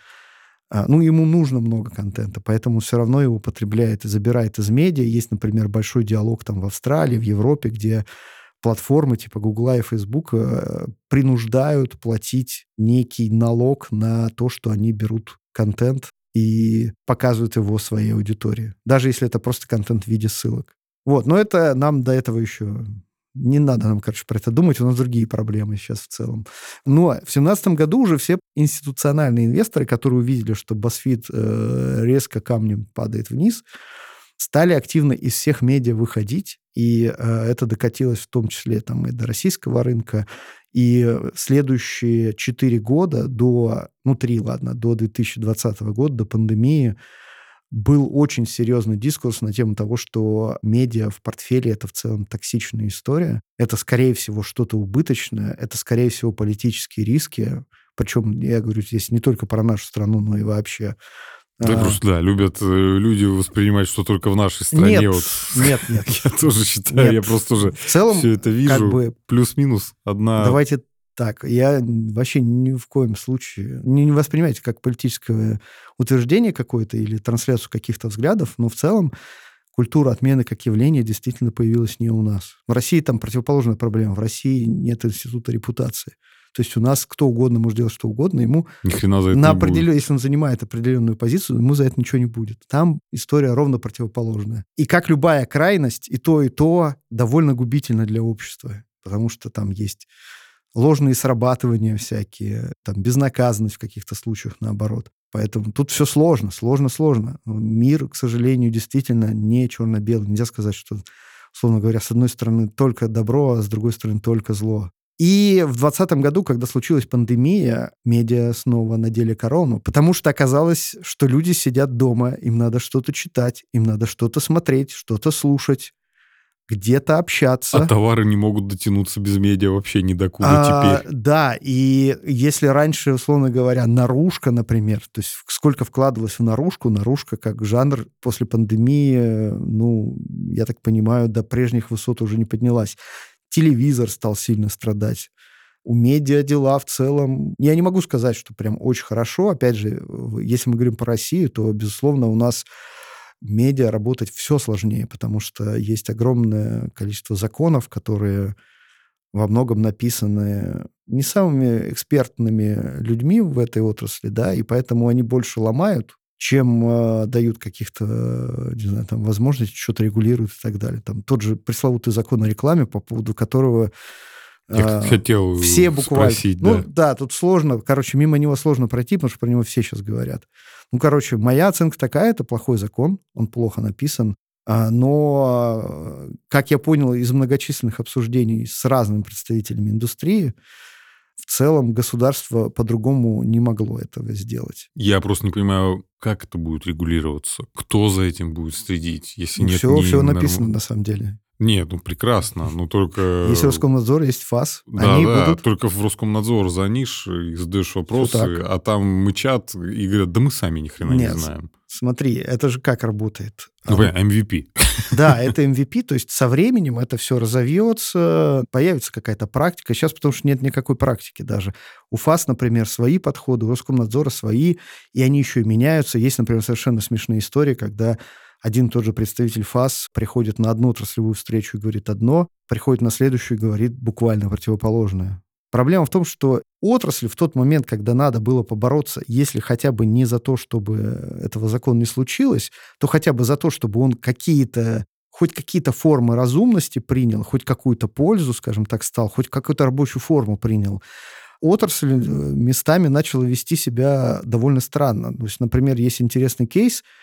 А, ну, ему нужно много контента, поэтому все равно его потребляет и забирает из медиа. Есть, например, большой диалог там в Австралии, в Европе, где платформы типа Гугла и Фейсбук э, принуждают платить некий налог на то, что они берут контент и показывают его своей аудитории, даже если это просто контент в виде ссылок. Вот, но это нам до этого еще не надо нам, короче, про это думать, у нас другие проблемы сейчас в целом. Но в 2017 году уже все институциональные инвесторы, которые увидели, что BuzzFeed э, резко камнем падает вниз, стали активно из всех медиа выходить, и э, это докатилось в том числе там, и до российского рынка. И следующие четыре года до, ну, три, ладно, до 2020 года, до пандемии, был очень серьезный дискурс на тему того, что медиа в портфеле это в целом токсичная история. Это, скорее всего, что-то убыточное, это, скорее всего, политические риски. Причем, я говорю здесь не только про нашу страну, но и вообще. Да, а... просто, да, любят э, люди воспринимать, что только в нашей стране. Нет, вот. нет, нет. Я тоже считаю, нет. я просто уже в целом, все это вижу. Как бы, Плюс-минус одна... Давайте так. Я вообще ни в коем случае... Не, не воспринимайте как политическое утверждение какое-то или трансляцию каких-то взглядов, но в целом культура отмены как явление действительно появилась не у нас. В России там противоположная проблема. В России нет института репутации. То есть у нас кто угодно может делать что угодно, ему Ни хрена за это на определен... если он занимает определенную позицию, ему за это ничего не будет. Там история ровно противоположная. И как любая крайность, и то, и то довольно губительно для общества, потому что там есть ложные срабатывания всякие, там, безнаказанность в каких-то случаях, наоборот. Поэтому тут все сложно, сложно, сложно. Мир, к сожалению, действительно не черно-белый. Нельзя сказать, что, условно говоря, с одной стороны только добро, а с другой стороны только зло. И в 2020 году, когда случилась пандемия, медиа снова надели корону, потому что оказалось, что люди сидят дома, им надо что-то читать, им надо что-то смотреть, что-то слушать где-то общаться. А товары не могут дотянуться без медиа вообще ни до куда а, теперь. Да, и если раньше, условно говоря, наружка, например, то есть сколько вкладывалось в наружку, наружка как жанр после пандемии, ну, я так понимаю, до прежних высот уже не поднялась. Телевизор стал сильно страдать. У медиа дела в целом... Я не могу сказать, что прям очень хорошо. Опять же, если мы говорим про Россию, то, безусловно, у нас медиа работать все сложнее, потому что есть огромное количество законов, которые во многом написаны не самыми экспертными людьми в этой отрасли, да, и поэтому они больше ломают, чем э, дают каких-то, не знаю, там, возможностей, что-то регулируют и так далее. Там тот же пресловутый закон о рекламе, по поводу которого я а, хотел все буквально. Спросить, ну да. да, тут сложно, короче, мимо него сложно пройти, потому что про него все сейчас говорят. Ну, короче, моя оценка такая, это плохой закон, он плохо написан. А, но, как я понял из многочисленных обсуждений с разными представителями индустрии, в целом государство по-другому не могло этого сделать. Я просто не понимаю, как это будет регулироваться, кто за этим будет следить, если ну, нет все, все написано на самом деле. Нет, ну прекрасно, но только... Есть Роскомнадзор, есть ФАС. Да, Они да, будут... только в Роскомнадзор звонишь и задаешь вопросы, а там мычат и говорят, да мы сами ни хрена Нет, не знаем. Смотри, это же как работает? Ну, а, MVP. Да, это MVP, то есть со временем это все разовьется, появится какая-то практика. Сейчас потому что нет никакой практики даже. У ФАС, например, свои подходы, у Роскомнадзора свои, и они еще и меняются. Есть, например, совершенно смешные истории, когда один и тот же представитель ФАС приходит на одну отраслевую встречу и говорит одно, приходит на следующую и говорит буквально противоположное. Проблема в том, что отрасль в тот момент, когда надо было побороться, если хотя бы не за то, чтобы этого закона не случилось, то хотя бы за то, чтобы он какие-то хоть какие-то формы разумности принял, хоть какую-то пользу, скажем так, стал, хоть какую-то рабочую форму принял, отрасль э, местами начала вести себя довольно странно. То есть, например, есть интересный кейс –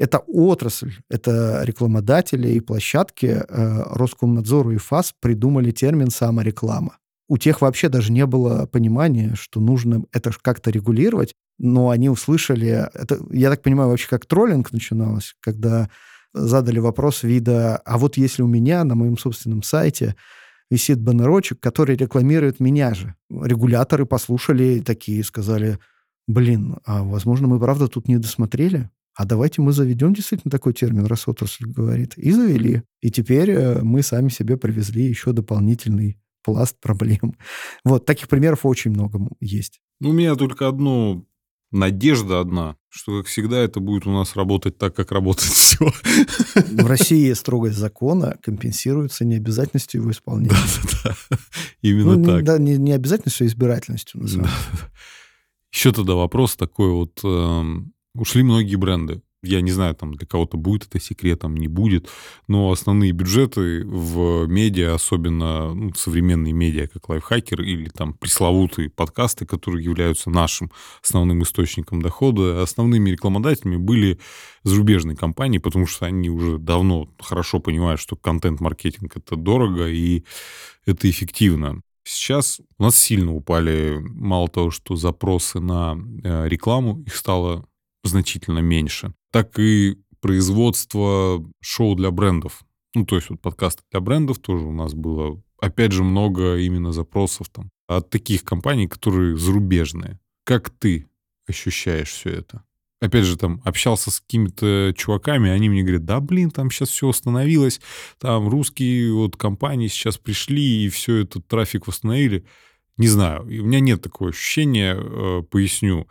это отрасль, это рекламодатели и площадки э, Роскомнадзору и ФАС придумали термин «самореклама». У тех вообще даже не было понимания, что нужно это как-то регулировать, но они услышали... Это, я так понимаю, вообще как троллинг начиналось, когда задали вопрос вида, а вот если у меня на моем собственном сайте висит баннерочек, который рекламирует меня же. Регуляторы послушали такие, сказали, блин, а возможно, мы правда тут не досмотрели? А давайте мы заведем действительно такой термин, раз отрасль говорит. И завели. И теперь э, мы сами себе привезли еще дополнительный пласт проблем. Вот, таких примеров очень много есть. Ну, у меня только одно, надежда одна, что, как всегда, это будет у нас работать так, как работает все. В России строгость закона компенсируется необязательностью его исполнения. Да, да, именно ну, так. Да, не, не обязательностью, а избирательностью. Деле. Еще тогда вопрос такой вот. Ушли многие бренды. Я не знаю, там для кого-то будет это секретом, не будет, но основные бюджеты в медиа, особенно ну, современные медиа, как Лайфхакер или там пресловутые подкасты, которые являются нашим основным источником дохода, основными рекламодателями были зарубежные компании, потому что они уже давно хорошо понимают, что контент-маркетинг это дорого и это эффективно. Сейчас у нас сильно упали, мало того, что запросы на э, рекламу, их стало значительно меньше, так и производство шоу для брендов. Ну, то есть вот подкасты для брендов тоже у нас было, опять же, много именно запросов там от таких компаний, которые зарубежные. Как ты ощущаешь все это? Опять же, там, общался с какими-то чуваками, они мне говорят, да, блин, там сейчас все остановилось, там русские вот компании сейчас пришли и все этот трафик восстановили. Не знаю, у меня нет такого ощущения, э, поясню.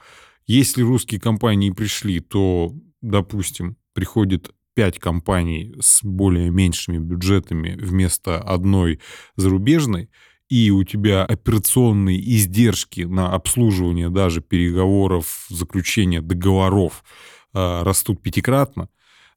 Если русские компании пришли, то, допустим, приходит пять компаний с более меньшими бюджетами вместо одной зарубежной, и у тебя операционные издержки на обслуживание даже переговоров, заключение договоров э, растут пятикратно,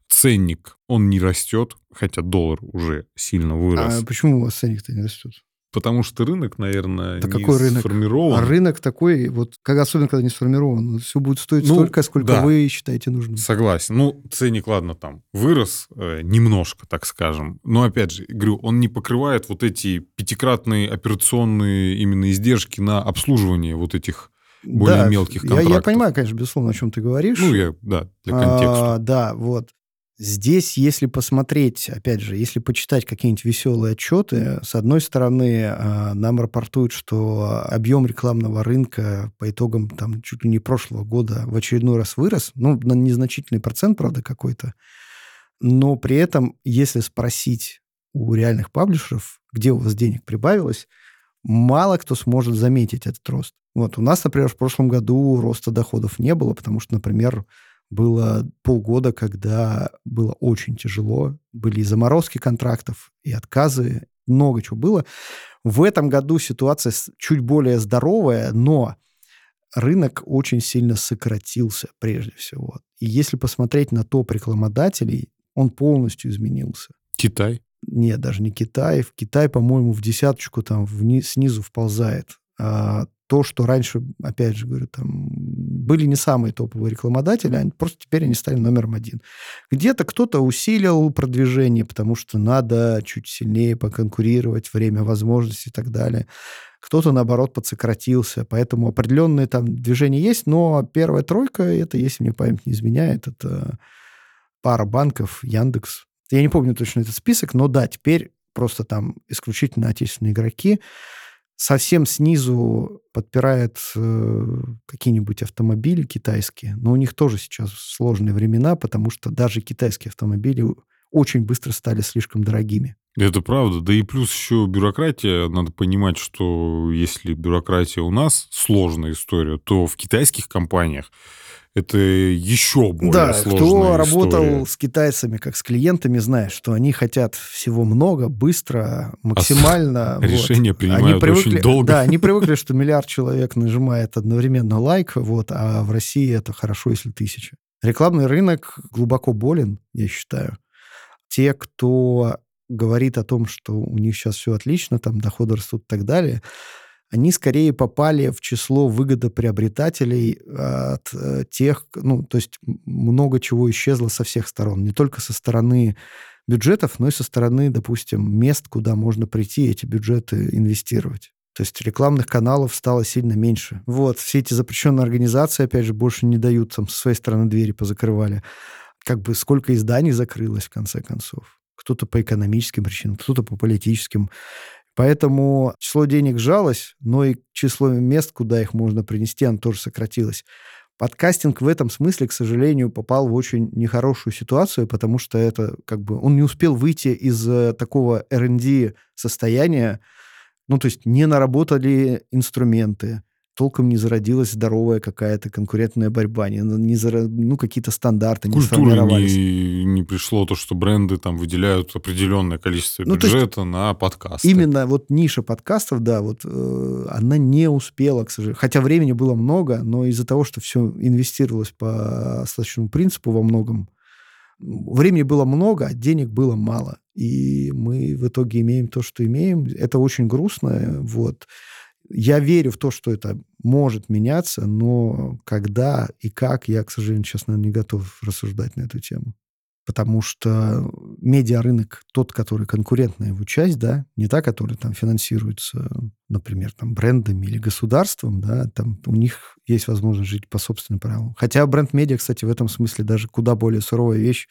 ценник, он не растет, хотя доллар уже сильно вырос. А почему у вас ценник-то не растет? Потому что рынок, наверное, Да не какой рынок? сформирован. А рынок такой, вот, как, особенно когда не сформирован, все будет стоить Ну, столько, сколько да. вы считаете нужным. Согласен. Ну, ценник, ладно, там вырос э, немножко, так скажем. Но, опять же, говорю, он не покрывает вот эти пятикратные операционные именно издержки на обслуживание вот этих более Да, мелких я- контрактов. Я, понимаю, конечно, безусловно, о чем ты говоришь. Ну, я, да, для контекста. А, да, вот. Здесь, если посмотреть, опять же, если почитать какие-нибудь веселые отчеты, с одной стороны, а, нам рапортуют, что объем рекламного рынка по итогам там чуть ли не прошлого года в очередной раз вырос, ну, на незначительный процент, правда, какой-то, но при этом, если спросить у реальных паблишеров, где у вас денег прибавилось, мало кто сможет заметить этот рост. Вот у нас, например, в прошлом году роста доходов не было, потому что, например, было полгода, когда было очень тяжело. Были и заморозки контрактов, и отказы, много чего было. В этом году ситуация чуть более здоровая, но рынок очень сильно сократился прежде всего. И если посмотреть на топ рекламодателей, он полностью изменился. Китай. Нет, даже не Китай. В Китай, по-моему, в десяточку там вниз, снизу вползает. А то, что раньше, опять же говорю, там были не самые топовые рекламодатели, они, просто теперь они стали номером один. Где-то кто-то усилил продвижение, потому что надо чуть сильнее поконкурировать, время возможностей и так далее. Кто-то, наоборот, подсократился. Поэтому определенные там движения есть, но первая тройка, это, если мне память не изменяет, это пара банков, Яндекс. Я не помню точно этот список, но да, теперь просто там исключительно отечественные игроки. Совсем снизу подпирает э, какие-нибудь автомобили китайские, но у них тоже сейчас сложные времена, потому что даже китайские автомобили очень быстро стали слишком дорогими. Это правда. Да и плюс еще бюрократия. Надо понимать, что если бюрократия у нас сложная история, то в китайских компаниях это еще более да, сложная кто история. работал с китайцами как с клиентами, знает, что они хотят всего много, быстро, максимально. вот. Решения Они принимают привыкли, очень долго. Да, они привыкли, что миллиард человек нажимает одновременно лайк, вот, а в России это хорошо, если тысяча. Рекламный рынок глубоко болен, я считаю. Те, кто говорит о том, что у них сейчас все отлично, там доходы растут и так далее, они скорее попали в число выгодоприобретателей от э, тех, ну, то есть много чего исчезло со всех сторон, не только со стороны бюджетов, но и со стороны, допустим, мест, куда можно прийти эти бюджеты инвестировать. То есть рекламных каналов стало сильно меньше. Вот, все эти запрещенные организации, опять же, больше не дают, там, со своей стороны двери позакрывали. Как бы сколько изданий закрылось, в конце концов. Кто-то по экономическим причинам, кто-то по политическим. Поэтому число денег сжалось, но и число мест, куда их можно принести, оно тоже сократилось. Подкастинг в этом смысле, к сожалению, попал в очень нехорошую ситуацию, потому что это как бы он не успел выйти из э, такого R&D состояния, ну, то есть не наработали инструменты, толком не зародилась здоровая какая-то конкурентная борьба, не, не зара... ну, какие-то стандарты не сформировались. Не, не пришло то, что бренды там выделяют определенное количество ну, бюджета на подкасты. Именно вот ниша подкастов, да, вот э, она не успела, к сожалению. Хотя времени было много, но из-за того, что все инвестировалось по остаточному принципу во многом, времени было много, а денег было мало. И мы в итоге имеем то, что имеем. Это очень грустно, вот. Я верю в то, что это может меняться, но когда и как, я, к сожалению, сейчас, наверное, не готов рассуждать на эту тему. Потому что медиарынок, тот, который конкурентная его часть, да, не та, которая там финансируется, например, там брендами или государством, да, там у них есть возможность жить по собственным правилам. Хотя бренд-медиа, кстати, в этом смысле даже куда более суровая вещь,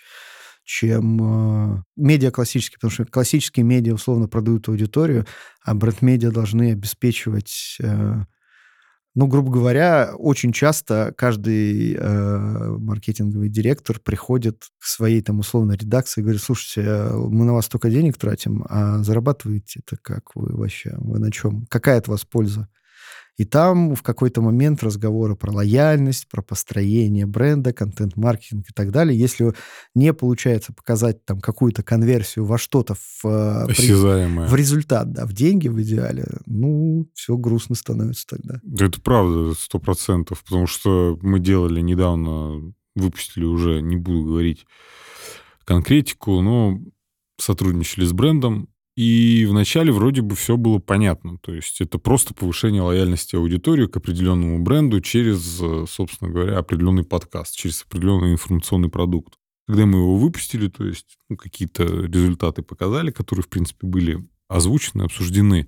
чем э, медиа классические, потому что классические медиа условно продают аудиторию, а бренд-медиа должны обеспечивать э, ну, грубо говоря, очень часто каждый э, маркетинговый директор приходит к своей там условной редакции и говорит, слушайте, мы на вас столько денег тратим, а зарабатываете это как вы вообще? Вы на чем? Какая от вас польза? И там в какой-то момент разговоры про лояльность, про построение бренда, контент-маркетинг и так далее. Если не получается показать там какую-то конверсию во что-то в, э, Осязаемое. в результат, да, в деньги в идеале, ну, все грустно становится тогда. Это правда, сто процентов, потому что мы делали недавно, выпустили уже, не буду говорить конкретику, но сотрудничали с брендом, и вначале вроде бы все было понятно. То есть это просто повышение лояльности аудитории к определенному бренду через, э, собственно говоря, определенный подкаст, через определенный информационный продукт. Когда мы его выпустили, то есть ну, какие-то результаты показали, которые, в принципе, были озвучены, обсуждены,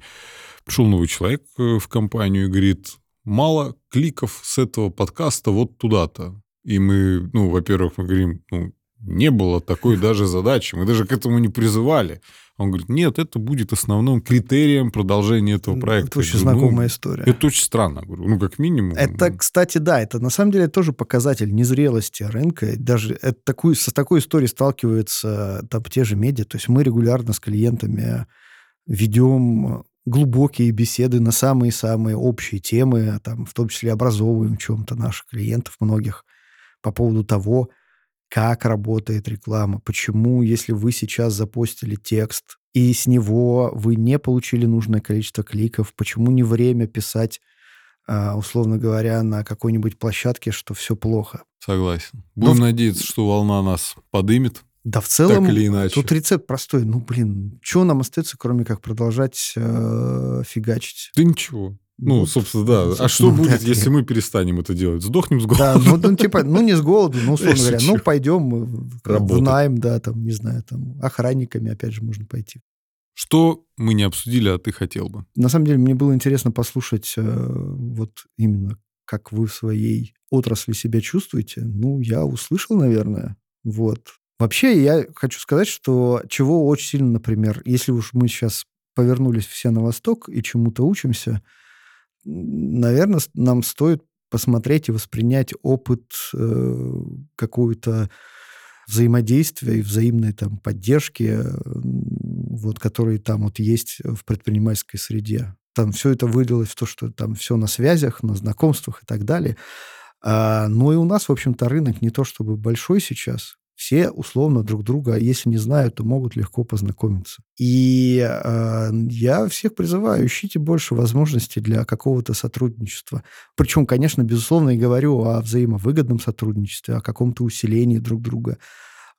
пришел новый человек э, в компанию и говорит, мало кликов с этого подкаста вот туда-то. И мы, ну, во-первых, мы говорим, ну, не было такой даже задачи, мы даже к этому не призывали. Он говорит, нет, это будет основным критерием продолжения этого проекта. Это очень говорю, знакомая ну, история. Это очень странно, говорю, ну, как минимум. Это, кстати, да, это на самом деле тоже показатель незрелости рынка. Даже это такую, со такой историей сталкиваются там те же медиа. То есть мы регулярно с клиентами ведем глубокие беседы на самые-самые общие темы, там, в том числе образовываем чем-то наших клиентов многих по поводу того, как работает реклама, почему, если вы сейчас запостили текст, и с него вы не получили нужное количество кликов, почему не время писать, а, условно говоря, на какой-нибудь площадке, что все плохо. Согласен. Будем Но... надеяться, что волна нас подымет. Да, в целом, так или иначе. тут рецепт простой. Ну, блин, что нам остается, кроме как продолжать э, фигачить? Да ничего. Ну, собственно, да. Собственно, а что будет, если мы перестанем это делать? Сдохнем с голоду? Да, ну, ну типа, ну, не с голоду, ну, условно говоря, ну, пойдем в найм, да, там, не знаю, там, охранниками, опять же, можно пойти. Что мы не обсудили, а ты хотел бы? На самом деле, мне было интересно послушать э, вот именно, как вы в своей отрасли себя чувствуете. Ну, я услышал, наверное, вот. Вообще, я хочу сказать, что чего очень сильно, например, если уж мы сейчас повернулись все на восток и чему-то учимся – наверное, нам стоит посмотреть и воспринять опыт э, какого-то взаимодействия и взаимной там поддержки, вот, которые там вот есть в предпринимательской среде. Там все это вылилось в то, что там все на связях, на знакомствах и так далее. А, ну и у нас, в общем-то, рынок не то чтобы большой сейчас, все условно друг друга, если не знают, то могут легко познакомиться. И э, я всех призываю, ищите больше возможностей для какого-то сотрудничества. Причем, конечно, безусловно, и говорю о взаимовыгодном сотрудничестве, о каком-то усилении друг друга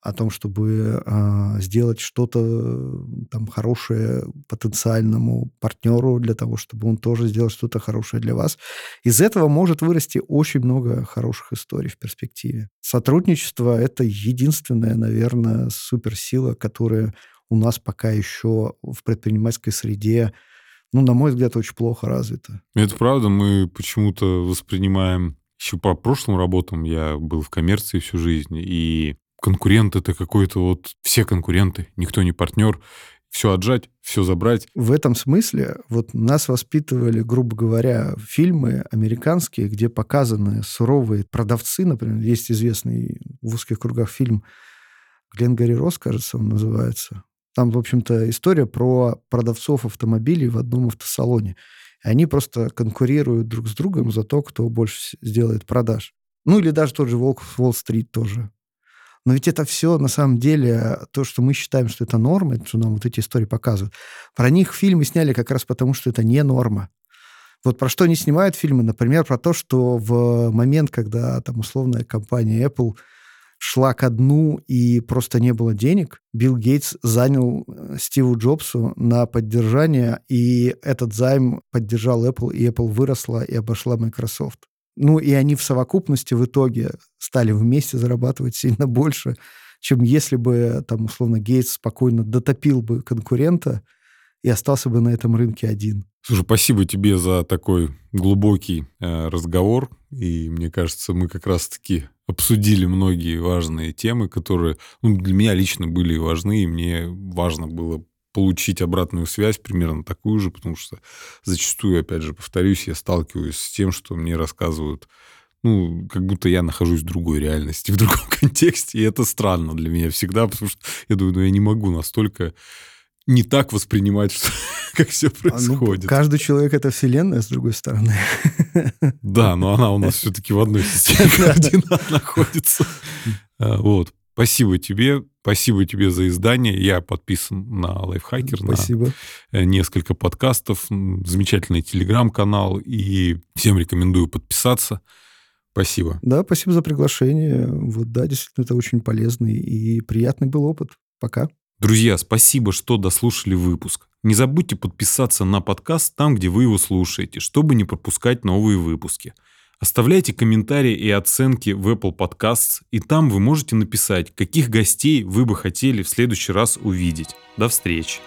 о том, чтобы э, сделать что-то там хорошее потенциальному партнеру для того, чтобы он тоже сделал что-то хорошее для вас. Из этого может вырасти очень много хороших историй в перспективе. Сотрудничество — это единственная, наверное, суперсила, которая у нас пока еще в предпринимательской среде, ну, на мой взгляд, очень плохо развита. Это правда. Мы почему-то воспринимаем еще по прошлым работам я был в коммерции всю жизнь, и конкурент это какой-то вот... Все конкуренты, никто не партнер. Все отжать, все забрать. В этом смысле вот нас воспитывали, грубо говоря, фильмы американские, где показаны суровые продавцы, например, есть известный в узких кругах фильм Глен Гарри Рос, кажется, он называется. Там, в общем-то, история про продавцов автомобилей в одном автосалоне. Они просто конкурируют друг с другом за то, кто больше сделает продаж. Ну или даже тот же Волк в Уолл-стрит тоже. Но ведь это все на самом деле то, что мы считаем, что это норма, что нам вот эти истории показывают. Про них фильмы сняли как раз потому, что это не норма. Вот про что они снимают фильмы? Например, про то, что в момент, когда там условная компания Apple шла ко дну и просто не было денег, Билл Гейтс занял э, Стиву Джобсу на поддержание, и этот займ поддержал Apple, и Apple выросла и обошла Microsoft. Ну, и они в совокупности в итоге стали вместе зарабатывать сильно больше, чем если бы, там, условно, Гейтс спокойно дотопил бы конкурента и остался бы на этом рынке один. Слушай, спасибо тебе за такой глубокий э, разговор. И мне кажется, мы как раз-таки обсудили многие важные темы, которые ну, для меня лично были важны, и мне важно было получить обратную связь примерно такую же, потому что зачастую, опять же, повторюсь, я сталкиваюсь с тем, что мне рассказывают, ну, как будто я нахожусь в другой реальности, в другом контексте, и это странно для меня всегда, потому что я думаю, ну, я не могу настолько не так воспринимать, что, как все происходит. А, ну, каждый человек — это вселенная, с другой стороны. Да, но она у нас все-таки в одной системе координат находится. А, вот. Спасибо тебе. Спасибо тебе за издание. Я подписан на Лайфхакер, Спасибо. на э, несколько подкастов, замечательный телеграм-канал, и всем рекомендую подписаться. Спасибо. Да, спасибо за приглашение. Вот, да, действительно, это очень полезный и приятный был опыт. Пока. Друзья, спасибо, что дослушали выпуск. Не забудьте подписаться на подкаст там, где вы его слушаете, чтобы не пропускать новые выпуски. Оставляйте комментарии и оценки в Apple Podcasts, и там вы можете написать, каких гостей вы бы хотели в следующий раз увидеть. До встречи!